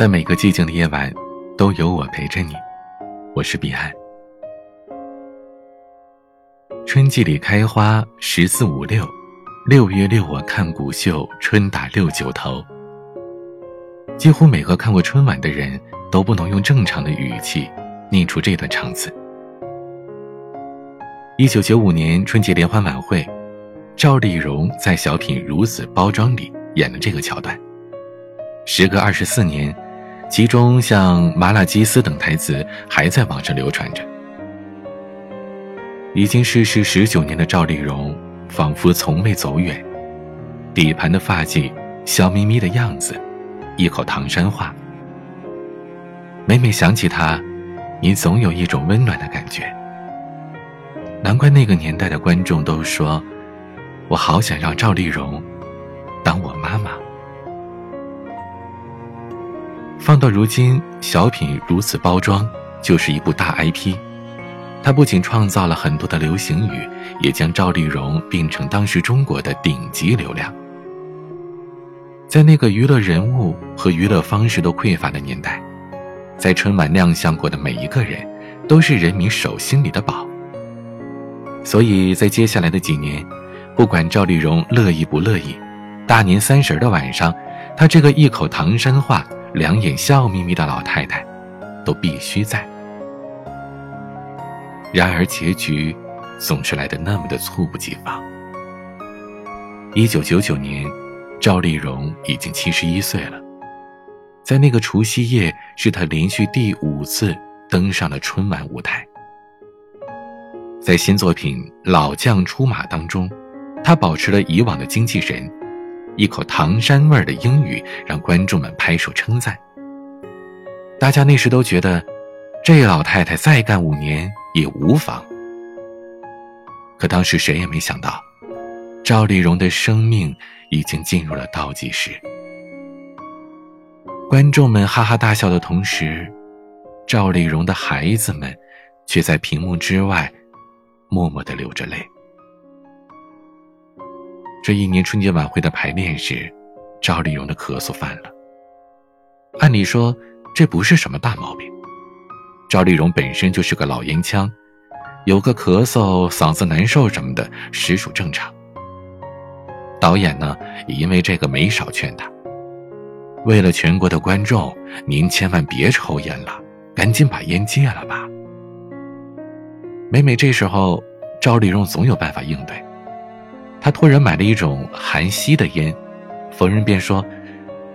在每个寂静的夜晚，都有我陪着你。我是彼岸。春季里开花，十四五六，六月六我看古秀，春打六九头。几乎每个看过春晚的人都不能用正常的语气念出这段唱词。一九九五年春节联欢晚会，赵丽蓉在小品《如此包装》里演了这个桥段。时隔二十四年。其中像麻辣鸡丝等台词还在网上流传着。已经逝世十九年的赵丽蓉，仿佛从未走远，底盘的发髻，笑眯眯的样子，一口唐山话。每每想起她，你总有一种温暖的感觉。难怪那个年代的观众都说，我好想让赵丽蓉当我妈妈。放到如今，小品如此包装，就是一部大 IP。它不仅创造了很多的流行语，也将赵丽蓉变成当时中国的顶级流量。在那个娱乐人物和娱乐方式都匮乏的年代，在春晚亮相过的每一个人，都是人民手心里的宝。所以在接下来的几年，不管赵丽蓉乐意不乐意，大年三十的晚上，她这个一口唐山话。两眼笑眯眯的老太太，都必须在。然而结局，总是来的那么的猝不及防。一九九九年，赵丽蓉已经七十一岁了，在那个除夕夜，是她连续第五次登上了春晚舞台。在新作品《老将出马》当中，她保持了以往的精气神。一口唐山味儿的英语让观众们拍手称赞。大家那时都觉得，这老太太再干五年也无妨。可当时谁也没想到，赵丽蓉的生命已经进入了倒计时。观众们哈哈大笑的同时，赵丽蓉的孩子们却在屏幕之外默默的流着泪。这一年春节晚会的排练时，赵丽蓉的咳嗽犯了。按理说这不是什么大毛病，赵丽蓉本身就是个老烟枪，有个咳嗽、嗓子难受什么的，实属正常。导演呢也因为这个没少劝她：“为了全国的观众，您千万别抽烟了，赶紧把烟戒了吧。”每每这时候，赵丽蓉总有办法应对。他托人买了一种含吸的烟，逢人便说：“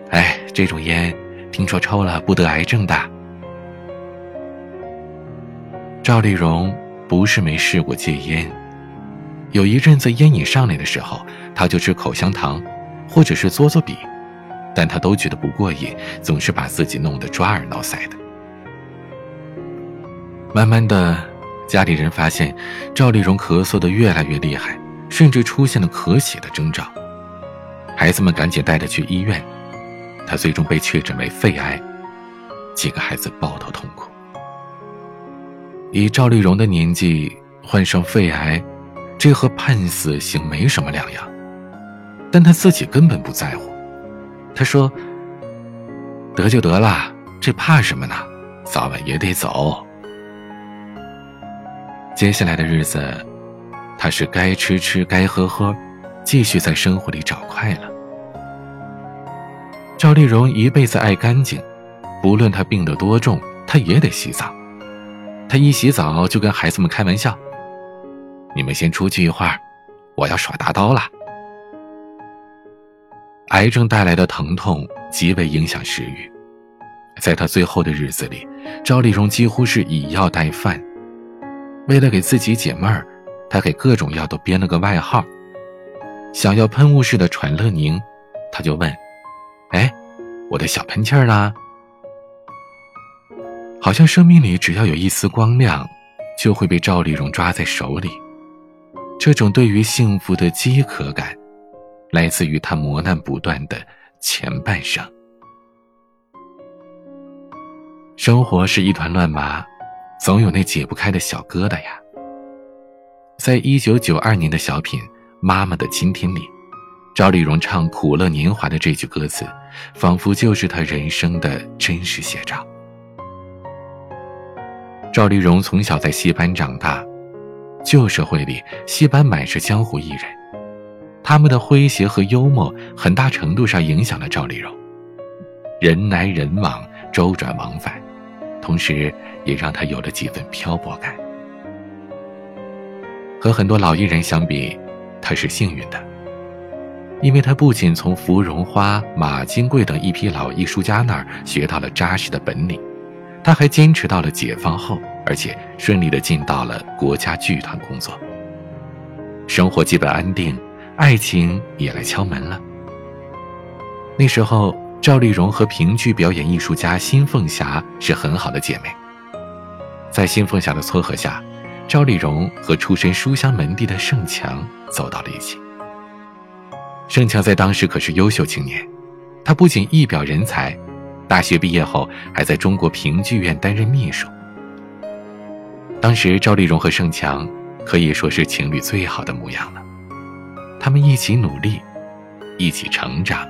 哎，这种烟听说抽了不得癌症的。”赵丽蓉不是没试过戒烟，有一阵子烟瘾上来的时候，她就吃口香糖，或者是嘬嘬笔，但她都觉得不过瘾，总是把自己弄得抓耳挠腮的。慢慢的，家里人发现赵丽蓉咳嗽的越来越厉害。甚至出现了咳血的征兆，孩子们赶紧带他去医院，他最终被确诊为肺癌，几个孩子抱头痛哭。以赵丽蓉的年纪患上肺癌，这和判死刑没什么两样，但他自己根本不在乎。他说：“得就得了，这怕什么呢？早晚也得走。”接下来的日子。他是该吃吃，该喝喝，继续在生活里找快乐。赵丽蓉一辈子爱干净，不论她病得多重，她也得洗澡。她一洗澡就跟孩子们开玩笑：“你们先出去一会儿，我要耍大刀了。”癌症带来的疼痛极为影响食欲，在她最后的日子里，赵丽蓉几乎是以药代饭。为了给自己解闷儿。他给各种药都编了个外号，想要喷雾式的喘乐宁，他就问：“哎，我的小喷气儿呢？”好像生命里只要有一丝光亮，就会被赵丽蓉抓在手里。这种对于幸福的饥渴感，来自于他磨难不断的前半生。生活是一团乱麻，总有那解不开的小疙瘩呀。在一九九二年的小品《妈妈的今天》里，赵丽蓉唱《苦乐年华》的这句歌词，仿佛就是她人生的真实写照。赵丽蓉从小在戏班长大，旧社会里戏班满是江湖艺人，他们的诙谐和幽默很大程度上影响了赵丽蓉。人来人往，周转往返，同时也让她有了几分漂泊感。和很多老艺人相比，他是幸运的。因为他不仅从芙蓉花、马金贵等一批老艺术家那儿学到了扎实的本领，他还坚持到了解放后，而且顺利的进到了国家剧团工作。生活基本安定，爱情也来敲门了。那时候，赵丽蓉和评剧表演艺术家辛凤霞是很好的姐妹。在辛凤霞的撮合下，赵丽蓉和出身书香门第的盛强走到了一起。盛强在当时可是优秀青年，他不仅一表人才，大学毕业后还在中国评剧院担任秘书。当时赵丽蓉和盛强可以说是情侣最好的模样了，他们一起努力，一起成长。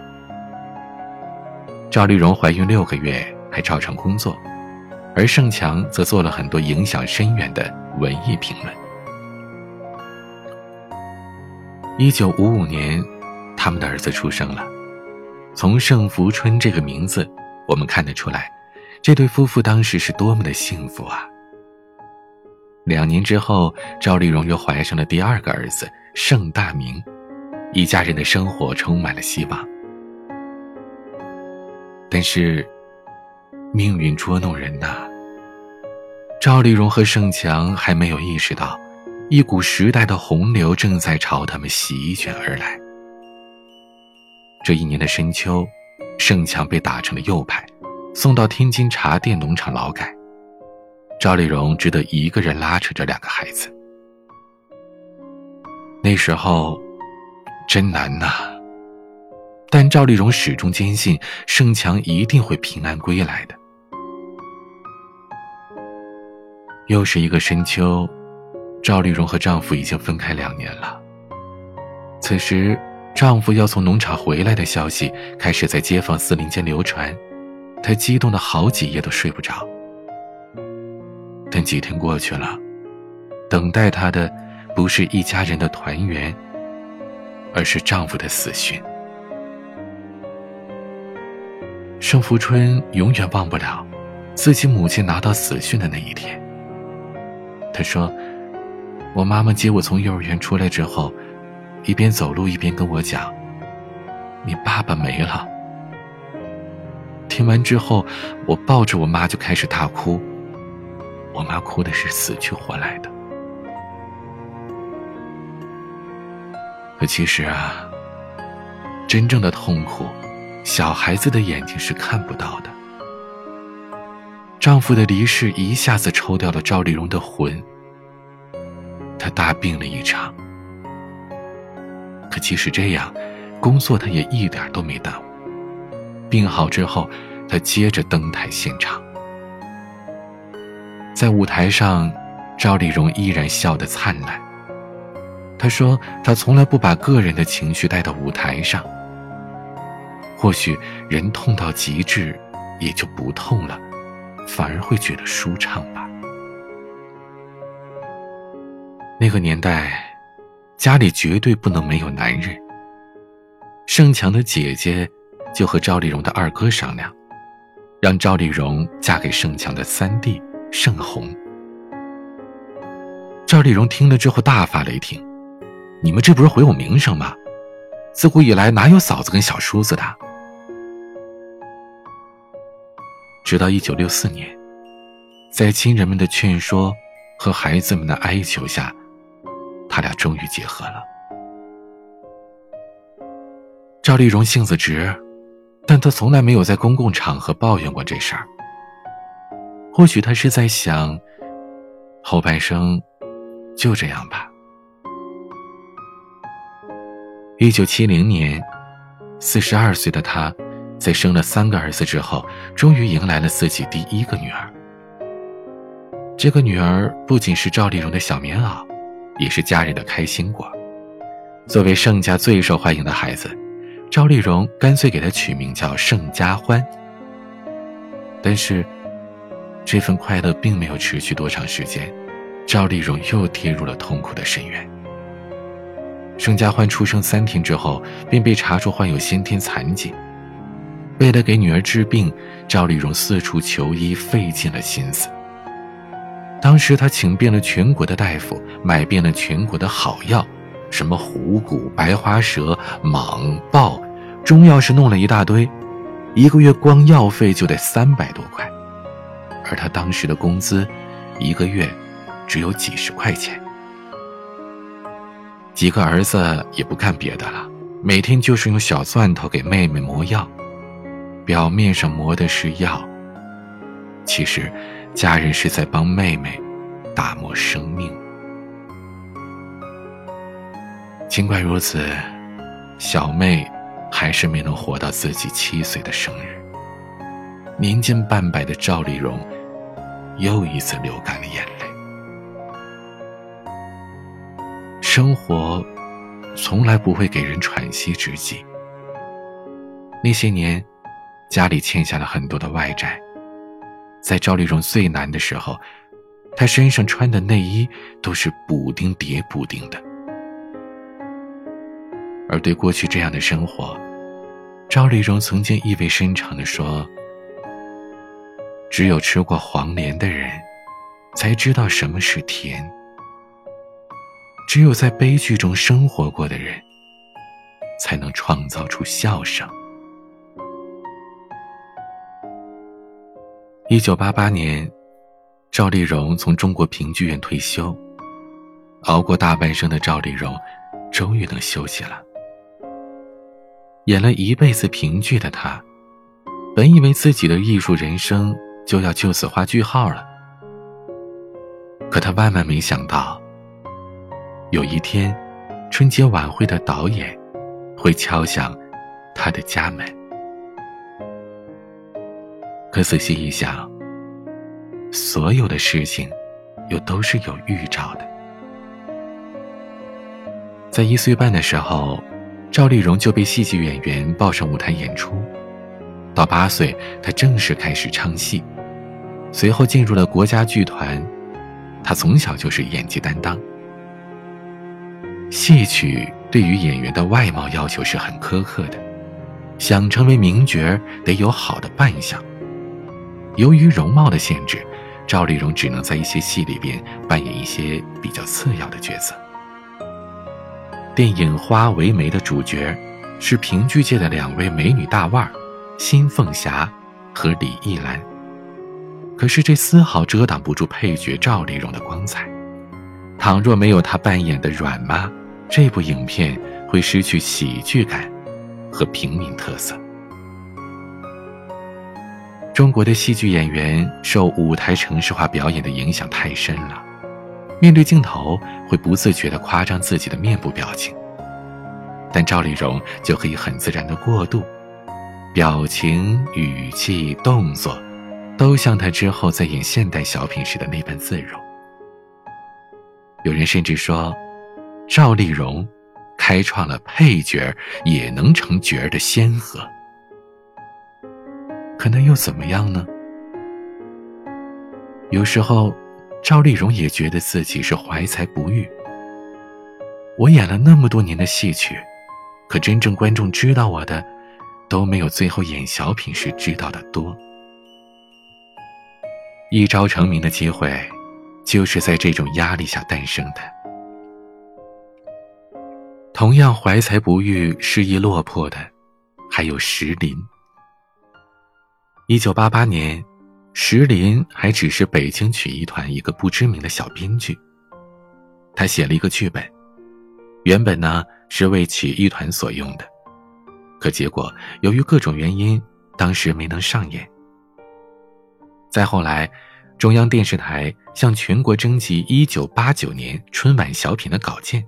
赵丽蓉怀孕六个月还照常工作，而盛强则做了很多影响深远的文艺评论。一九五五年。他们的儿子出生了，从盛福春这个名字，我们看得出来，这对夫妇当时是多么的幸福啊！两年之后，赵丽蓉又怀上了第二个儿子盛大明，一家人的生活充满了希望。但是，命运捉弄人呐！赵丽蓉和盛强还没有意识到，一股时代的洪流正在朝他们席卷而来。这一年的深秋，盛强被打成了右派，送到天津茶店农场劳改。赵丽蓉只得一个人拉扯着两个孩子。那时候，真难呐。但赵丽蓉始终坚信，盛强一定会平安归来的。又是一个深秋，赵丽蓉和丈夫已经分开两年了。此时。丈夫要从农场回来的消息开始在街坊四邻间流传，她激动的好几夜都睡不着。但几天过去了，等待她的不是一家人的团圆，而是丈夫的死讯。盛福春永远忘不了自己母亲拿到死讯的那一天。他说：“我妈妈接我从幼儿园出来之后。”一边走路一边跟我讲：“你爸爸没了。”听完之后，我抱着我妈就开始大哭。我妈哭的是死去活来的。可其实啊，真正的痛苦，小孩子的眼睛是看不到的。丈夫的离世一下子抽掉了赵丽蓉的魂，她大病了一场。可即使这样，工作他也一点都没耽误。病好之后，他接着登台献唱。在舞台上，赵丽蓉依然笑得灿烂。她说：“她从来不把个人的情绪带到舞台上。或许人痛到极致，也就不痛了，反而会觉得舒畅吧。”那个年代。家里绝对不能没有男人。盛强的姐姐就和赵丽蓉的二哥商量，让赵丽蓉嫁给盛强的三弟盛红。赵丽蓉听了之后大发雷霆：“你们这不是毁我名声吗？自古以来哪有嫂子跟小叔子的？”直到一九六四年，在亲人们的劝说和孩子们的哀求下。他俩终于结合了。赵丽蓉性子直，但她从来没有在公共场合抱怨过这事儿。或许她是在想，后半生就这样吧。一九七零年，四十二岁的她，在生了三个儿子之后，终于迎来了自己第一个女儿。这个女儿不仅是赵丽蓉的小棉袄。也是家人的开心果，作为盛家最受欢迎的孩子，赵丽蓉干脆给他取名叫盛家欢。但是，这份快乐并没有持续多长时间，赵丽蓉又跌入了痛苦的深渊。盛家欢出生三天之后，便被查出患有先天残疾。为了给女儿治病，赵丽蓉四处求医，费尽了心思。当时她请遍了全国的大夫，买遍了全国的好药，什么虎骨、白花蛇、蟒、豹，中药是弄了一大堆，一个月光药费就得三百多块，而她当时的工资，一个月只有几十块钱。几个儿子也不干别的了，每天就是用小钻头给妹妹磨药，表面上磨的是药，其实家人是在帮妹妹打磨生命。尽管如此，小妹还是没能活到自己七岁的生日。年近半百的赵丽蓉又一次流干了眼泪。生活从来不会给人喘息之机。那些年，家里欠下了很多的外债，在赵丽蓉最难的时候，她身上穿的内衣都是补丁叠补丁的。而对过去这样的生活，赵丽蓉曾经意味深长的说：“只有吃过黄连的人，才知道什么是甜。”只有在悲剧中生活过的人，才能创造出笑声。一九八八年，赵丽蓉从中国评剧院退休。熬过大半生的赵丽蓉，终于能休息了。演了一辈子评剧的她，本以为自己的艺术人生就要就此画句号了。可她万万没想到。有一天，春节晚会的导演会敲响他的家门。可仔细一想，所有的事情又都是有预兆的。在一岁半的时候，赵丽蓉就被戏剧演员抱上舞台演出；到八岁，她正式开始唱戏，随后进入了国家剧团。她从小就是演技担当。戏曲对于演员的外貌要求是很苛刻的，想成为名角得有好的扮相。由于容貌的限制，赵丽蓉只能在一些戏里边扮演一些比较次要的角色。电影《花为媒》的主角是评剧界的两位美女大腕儿辛凤霞和李艺兰，可是这丝毫遮挡不住配角赵丽蓉的光彩。倘若没有她扮演的阮妈，这部影片会失去喜剧感和平民特色。中国的戏剧演员受舞台城市化表演的影响太深了，面对镜头会不自觉地夸张自己的面部表情。但赵丽蓉就可以很自然地过渡，表情、语气、动作，都像她之后在演现代小品时的那般自如。有人甚至说，赵丽蓉开创了配角也能成角儿的先河。可那又怎么样呢？有时候，赵丽蓉也觉得自己是怀才不遇。我演了那么多年的戏曲，可真正观众知道我的，都没有最后演小品时知道的多。一朝成名的机会。就是在这种压力下诞生的。同样怀才不遇、失意落魄的，还有石林。一九八八年，石林还只是北京曲艺团一个不知名的小编剧。他写了一个剧本，原本呢是为曲艺团所用的，可结果由于各种原因，当时没能上演。再后来。中央电视台向全国征集1989年春晚小品的稿件。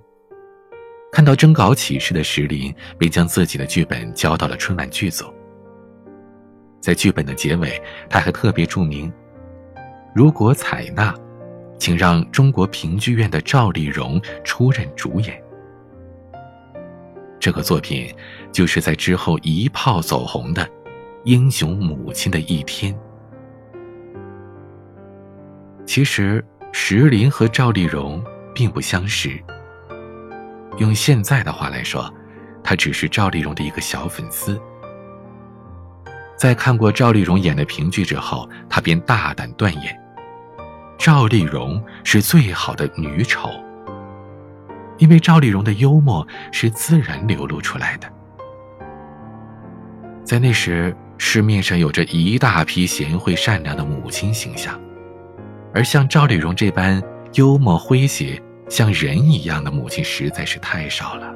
看到征稿启事的石林，便将自己的剧本交到了春晚剧组。在剧本的结尾，他还特别注明：如果采纳，请让中国评剧院的赵丽蓉出任主演。这个作品就是在之后一炮走红的《英雄母亲的一天》。其实石林和赵丽蓉并不相识。用现在的话来说，他只是赵丽蓉的一个小粉丝。在看过赵丽蓉演的评剧之后，他便大胆断言：赵丽蓉是最好的女丑。因为赵丽蓉的幽默是自然流露出来的。在那时，市面上有着一大批贤惠善良的母亲形象，而像赵丽蓉这般幽默诙谐、像人一样的母亲实在是太少了。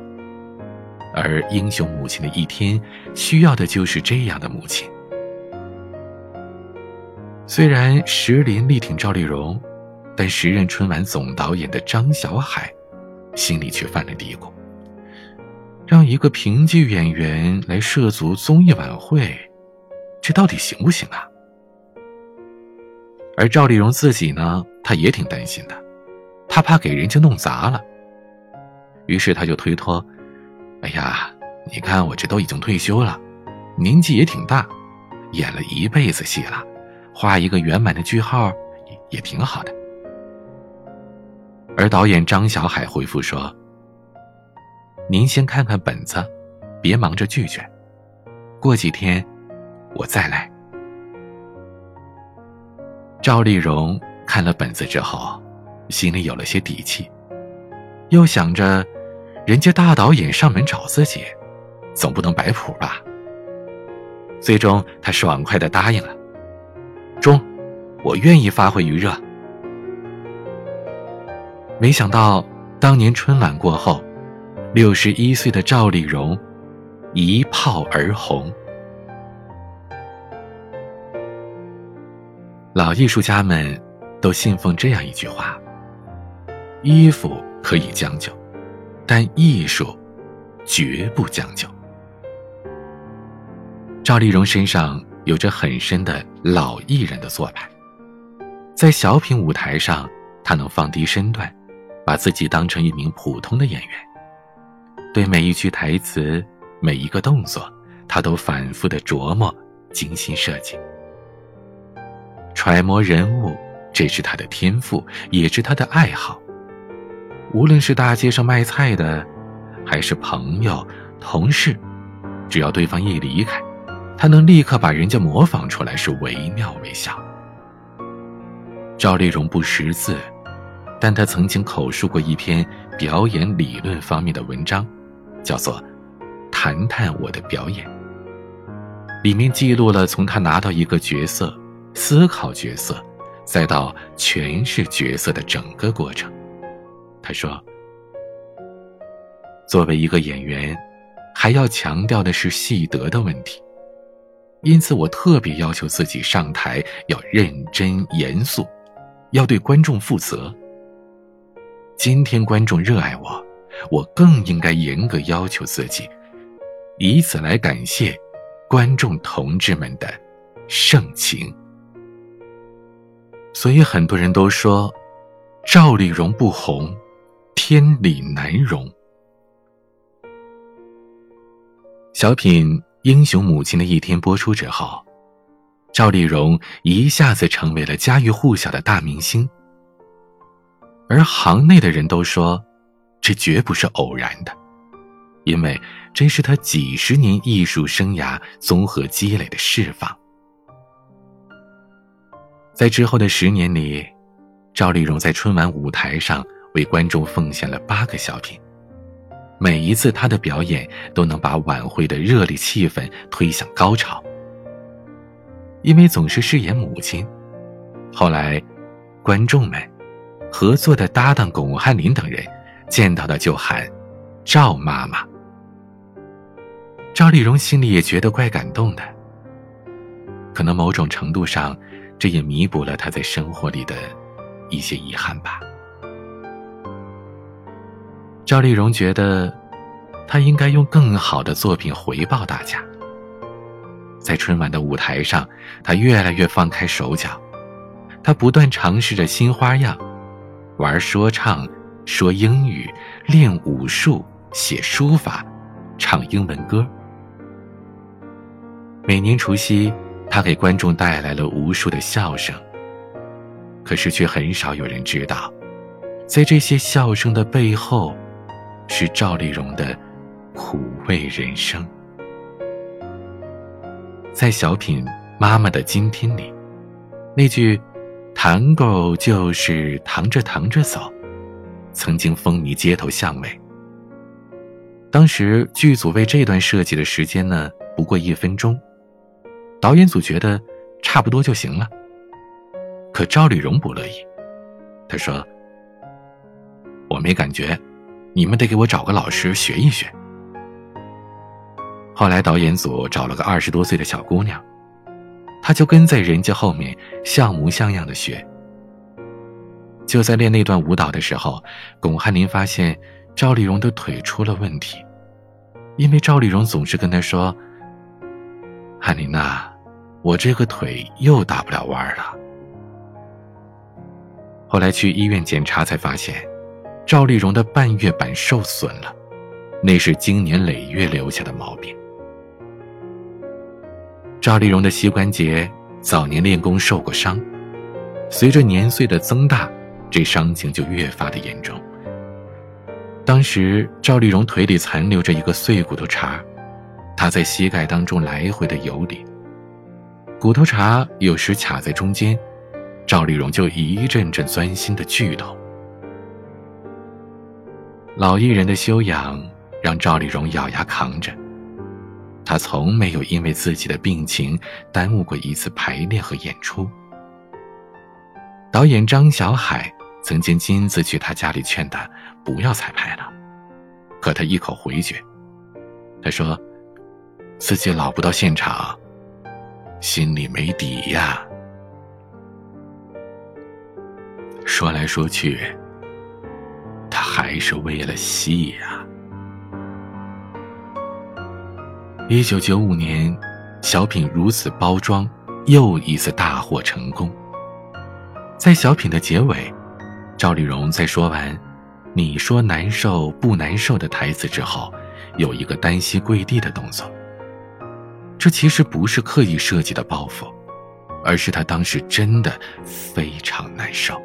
而英雄母亲的一天，需要的就是这样的母亲。虽然石林力挺赵丽蓉，但时任春晚总导演的张小海。心里却犯了嘀咕：让一个评剧演员来涉足综艺晚会，这到底行不行啊？而赵丽蓉自己呢，她也挺担心的，她怕给人家弄砸了。于是她就推脱：“哎呀，你看我这都已经退休了，年纪也挺大，演了一辈子戏了，画一个圆满的句号也也挺好的。”而导演张小海回复说：“您先看看本子，别忙着拒绝。过几天，我再来。”赵丽蓉看了本子之后，心里有了些底气，又想着，人家大导演上门找自己，总不能摆谱吧。最终，她爽快的答应了：“中，我愿意发挥余热。”没想到，当年春晚过后，六十一岁的赵丽蓉一炮而红。老艺术家们都信奉这样一句话：衣服可以将就，但艺术绝不将就。赵丽蓉身上有着很深的老艺人的做派，在小品舞台上，他能放低身段。把自己当成一名普通的演员，对每一句台词、每一个动作，他都反复的琢磨、精心设计、揣摩人物。这是他的天赋，也是他的爱好。无论是大街上卖菜的，还是朋友、同事，只要对方一离开，他能立刻把人家模仿出来，是惟妙惟肖。赵丽蓉不识字。但她曾经口述过一篇表演理论方面的文章，叫做《谈谈我的表演》。里面记录了从他拿到一个角色、思考角色，再到诠释角色的整个过程。他说：“作为一个演员，还要强调的是戏德的问题，因此我特别要求自己上台要认真严肃，要对观众负责。”今天观众热爱我，我更应该严格要求自己，以此来感谢观众同志们的盛情。所以很多人都说，赵丽蓉不红，天理难容。小品《英雄母亲的一天》播出之后，赵丽蓉一下子成为了家喻户晓的大明星。而行内的人都说，这绝不是偶然的，因为这是他几十年艺术生涯综合积累的释放。在之后的十年里，赵丽蓉在春晚舞台上为观众奉献了八个小品，每一次她的表演都能把晚会的热烈气氛推向高潮。因为总是饰演母亲，后来，观众们。合作的搭档巩汉林等人，见到的就喊“赵妈妈”。赵丽蓉心里也觉得怪感动的，可能某种程度上，这也弥补了她在生活里的一些遗憾吧。赵丽蓉觉得，她应该用更好的作品回报大家。在春晚的舞台上，她越来越放开手脚，她不断尝试着新花样。玩说唱，说英语，练武术，写书法，唱英文歌。每年除夕，他给观众带来了无数的笑声。可是，却很少有人知道，在这些笑声的背后，是赵丽蓉的苦味人生。在小品《妈妈的今天》里，那句“糖狗就是糖着糖着走”，曾经风靡街头巷尾。当时剧组为这段设计的时间呢，不过一分钟。导演组觉得差不多就行了。可赵丽蓉不乐意，她说：“我没感觉，你们得给我找个老师学一学。”后来导演组找了个二十多岁的小姑娘，她就跟在人家后面像模像样的学。就在练那段舞蹈的时候，巩汉林发现赵丽蓉的腿出了问题，因为赵丽蓉总是跟他说：“汉林呐，我这个腿又打不了弯了。”后来去医院检查，才发现赵丽蓉的半月板受损了，那是经年累月留下的毛病。赵丽蓉的膝关节早年练功受过伤，随着年岁的增大，这伤情就越发的严重。当时赵丽蓉腿里残留着一个碎骨头茬，她在膝盖当中来回的游离，骨头茬有时卡在中间。赵丽蓉就一阵阵钻心的剧痛。老艺人的修养让赵丽蓉咬牙扛着，她从没有因为自己的病情耽误过一次排练和演出。导演张小海曾经亲自去她家里劝她不要彩排了，可她一口回绝。他说：“自己老不到现场，心里没底呀。”说来说去，他还是为了戏呀。一九九五年，小品如此包装，又一次大获成功。在小品的结尾，赵丽蓉在说完“你说难受不难受”的台词之后，有一个单膝跪地的动作。这其实不是刻意设计的报复，而是她当时真的非常难受。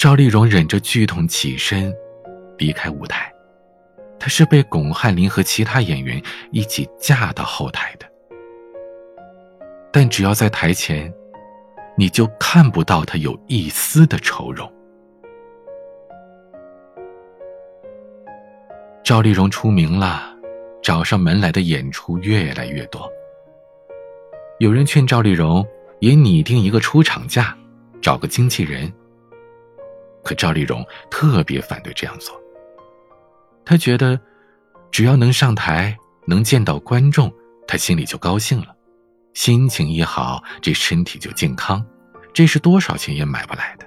赵丽蓉忍着剧痛起身，离开舞台。她是被巩汉林和其他演员一起架到后台的。但只要在台前，你就看不到她有一丝的愁容。赵丽蓉出名了，找上门来的演出越来越多。有人劝赵丽蓉也拟定一个出场价，找个经纪人。可赵丽蓉特别反对这样做。她觉得，只要能上台，能见到观众，她心里就高兴了，心情一好，这身体就健康，这是多少钱也买不来的。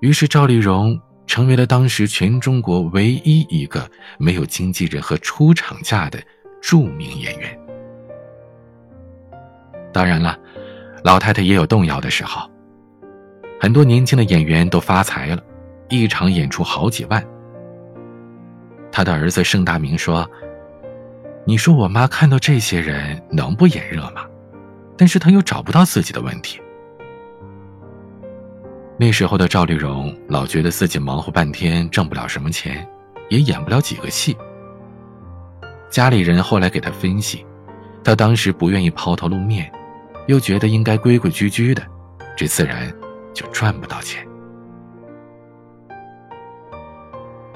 于是赵丽蓉成为了当时全中国唯一一个没有经纪人和出场价的著名演员。当然了，老太太也有动摇的时候。很多年轻的演员都发财了，一场演出好几万。他的儿子盛大明说：“你说我妈看到这些人能不眼热吗？但是他又找不到自己的问题。”那时候的赵丽蓉老觉得自己忙活半天挣不了什么钱，也演不了几个戏。家里人后来给他分析，他当时不愿意抛头露面，又觉得应该规规矩矩的，这自然。就赚不到钱。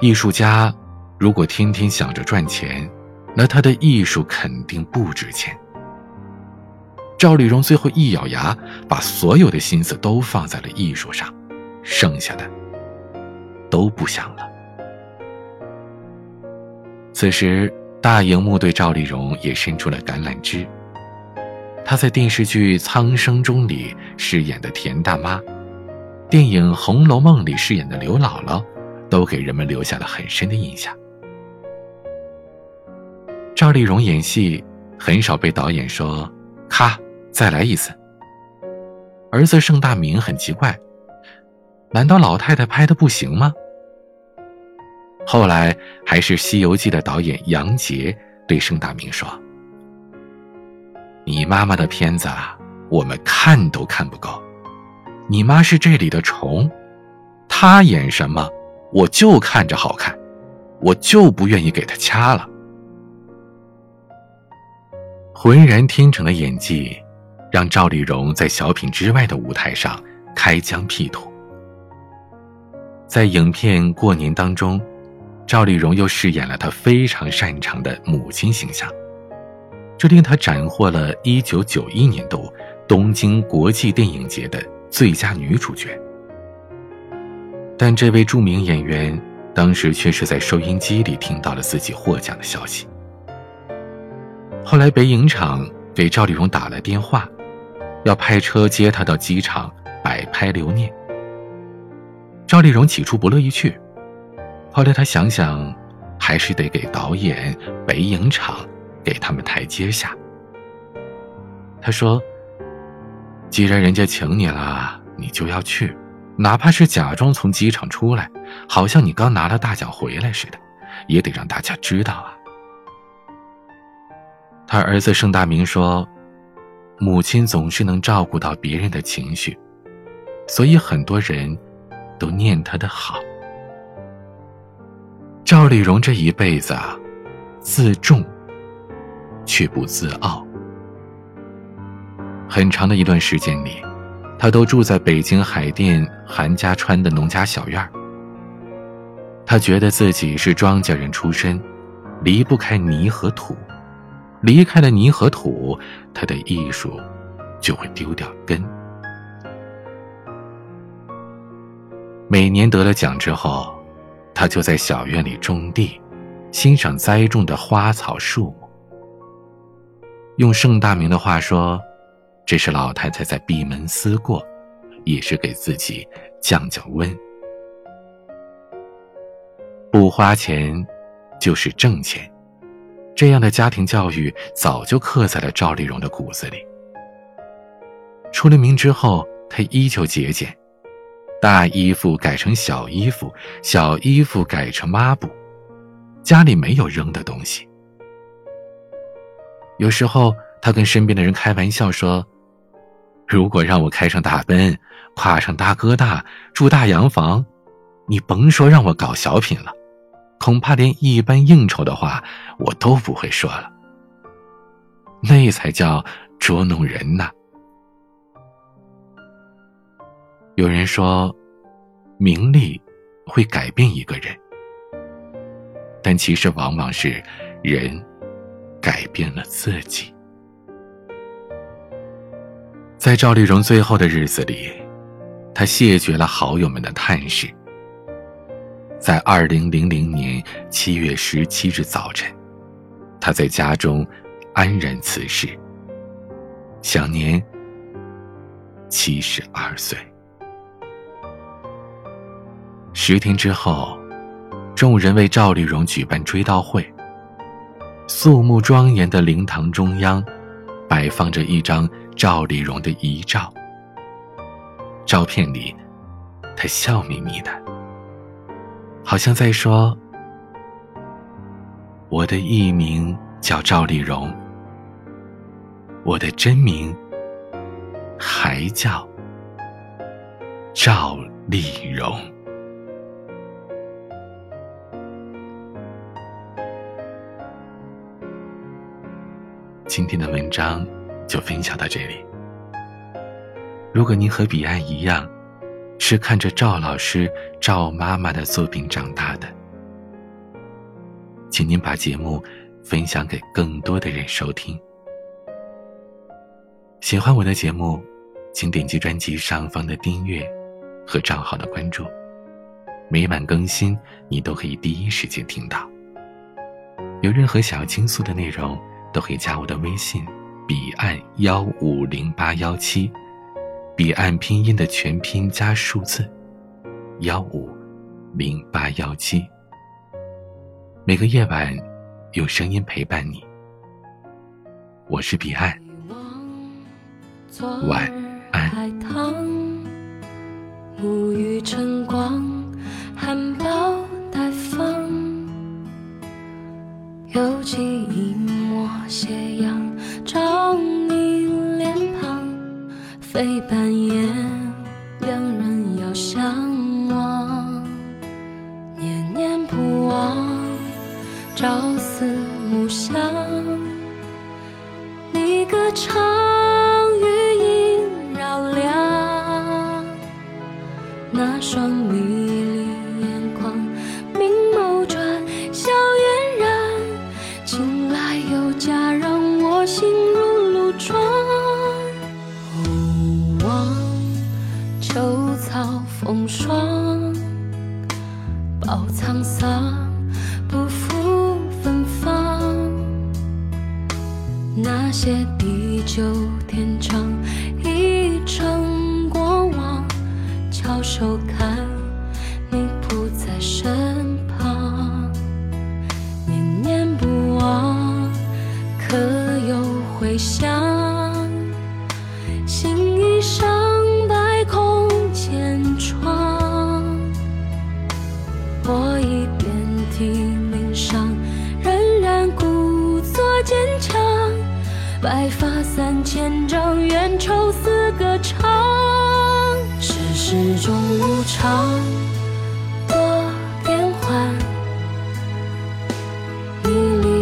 艺术家如果天天想着赚钱，那他的艺术肯定不值钱。赵丽蓉最后一咬牙，把所有的心思都放在了艺术上，剩下的都不想了。此时，大荧幕对赵丽蓉也伸出了橄榄枝。她在电视剧《苍生》中里饰演的田大妈。电影《红楼梦》里饰演的刘姥姥，都给人们留下了很深的印象。赵丽蓉演戏很少被导演说“咔，再来一次”。儿子盛大明很奇怪，难道老太太拍的不行吗？后来还是《西游记》的导演杨洁对盛大明说：“你妈妈的片子啊，我们看都看不够。你妈是这里的虫，她演什么，我就看着好看，我就不愿意给她掐了。”浑然天成的演技，让赵丽蓉在小品之外的舞台上开疆辟土。在影片《过年》当中。赵丽蓉又饰演了她非常擅长的母亲形象，这令她斩获了一九九一年度东京国际电影节的最佳女主角。但这位著名演员当时却是在收音机里听到了自己获奖的消息。后来北影厂给赵丽蓉打了电话，要派车接她到机场摆拍留念。赵丽蓉起初不乐意去。后来她想想，还是得给导演、北影厂给他们台阶下。他说：“既然人家请你了，你就要去，哪怕是假装从机场出来，好像你刚拿了大奖回来似的，也得让大家知道啊。”他儿子盛大明说：“母亲总是能照顾到别人的情绪，所以很多人都念他的好。”赵丽蓉这一辈子啊，自重却不自傲。很长的一段时间里，他都住在北京海淀韩家川的农家小院儿。他觉得自己是庄稼人出身，离不开泥和土，离开了泥和土，他的艺术就会丢掉根。每年得了奖之后。他就在小院里种地，欣赏栽种的花草树木。用盛大明的话说，这是老太太在闭门思过，也是给自己降降温。不花钱，就是挣钱，这样的家庭教育早就刻在了赵丽蓉的骨子里。出了名之后，她依旧节俭。大衣服改成小衣服，小衣服改成抹布，家里没有扔的东西。有时候，他跟身边的人开玩笑说：“如果让我开上大奔，跨上大哥大，住大洋房，你甭说让我搞小品了，恐怕连一般应酬的话我都不会说了。那才叫捉弄人呢。”有人说，名利会改变一个人，但其实往往是人改变了自己。在赵丽蓉最后的日子里，她谢绝了好友们的探视。在二零零零年七月十七日早晨，她在家中安然辞世，享年七十二岁。十天之后，众人为赵丽蓉举办追悼会。肃穆庄严的灵堂中央，摆放着一张赵丽蓉的遗照。照片里，她笑眯眯的，好像在说：“我的艺名叫赵丽蓉，我的真名还叫赵丽蓉。”今天的文章就分享到这里。如果您和彼岸一样，是看着赵老师、赵妈妈的作品长大的，请您把节目分享给更多的人收听。喜欢我的节目，请点击专辑上方的订阅和账号的关注，每晚更新，你都可以第一时间听到。有任何想要倾诉的内容。都可以加我的微信，彼岸幺五零八幺七，彼岸拼音的全拼加数字幺五零八幺七。每个夜晚，有声音陪伴你。我是彼岸，晚安。沐浴晨光，含苞待放。尤其一抹斜阳照你脸庞，非半夜两人遥相望，念念不忘，朝思暮想，你歌唱。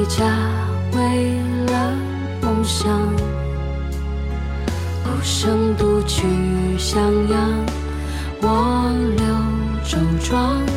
家，为了梦想，孤身独去襄阳，我留周庄。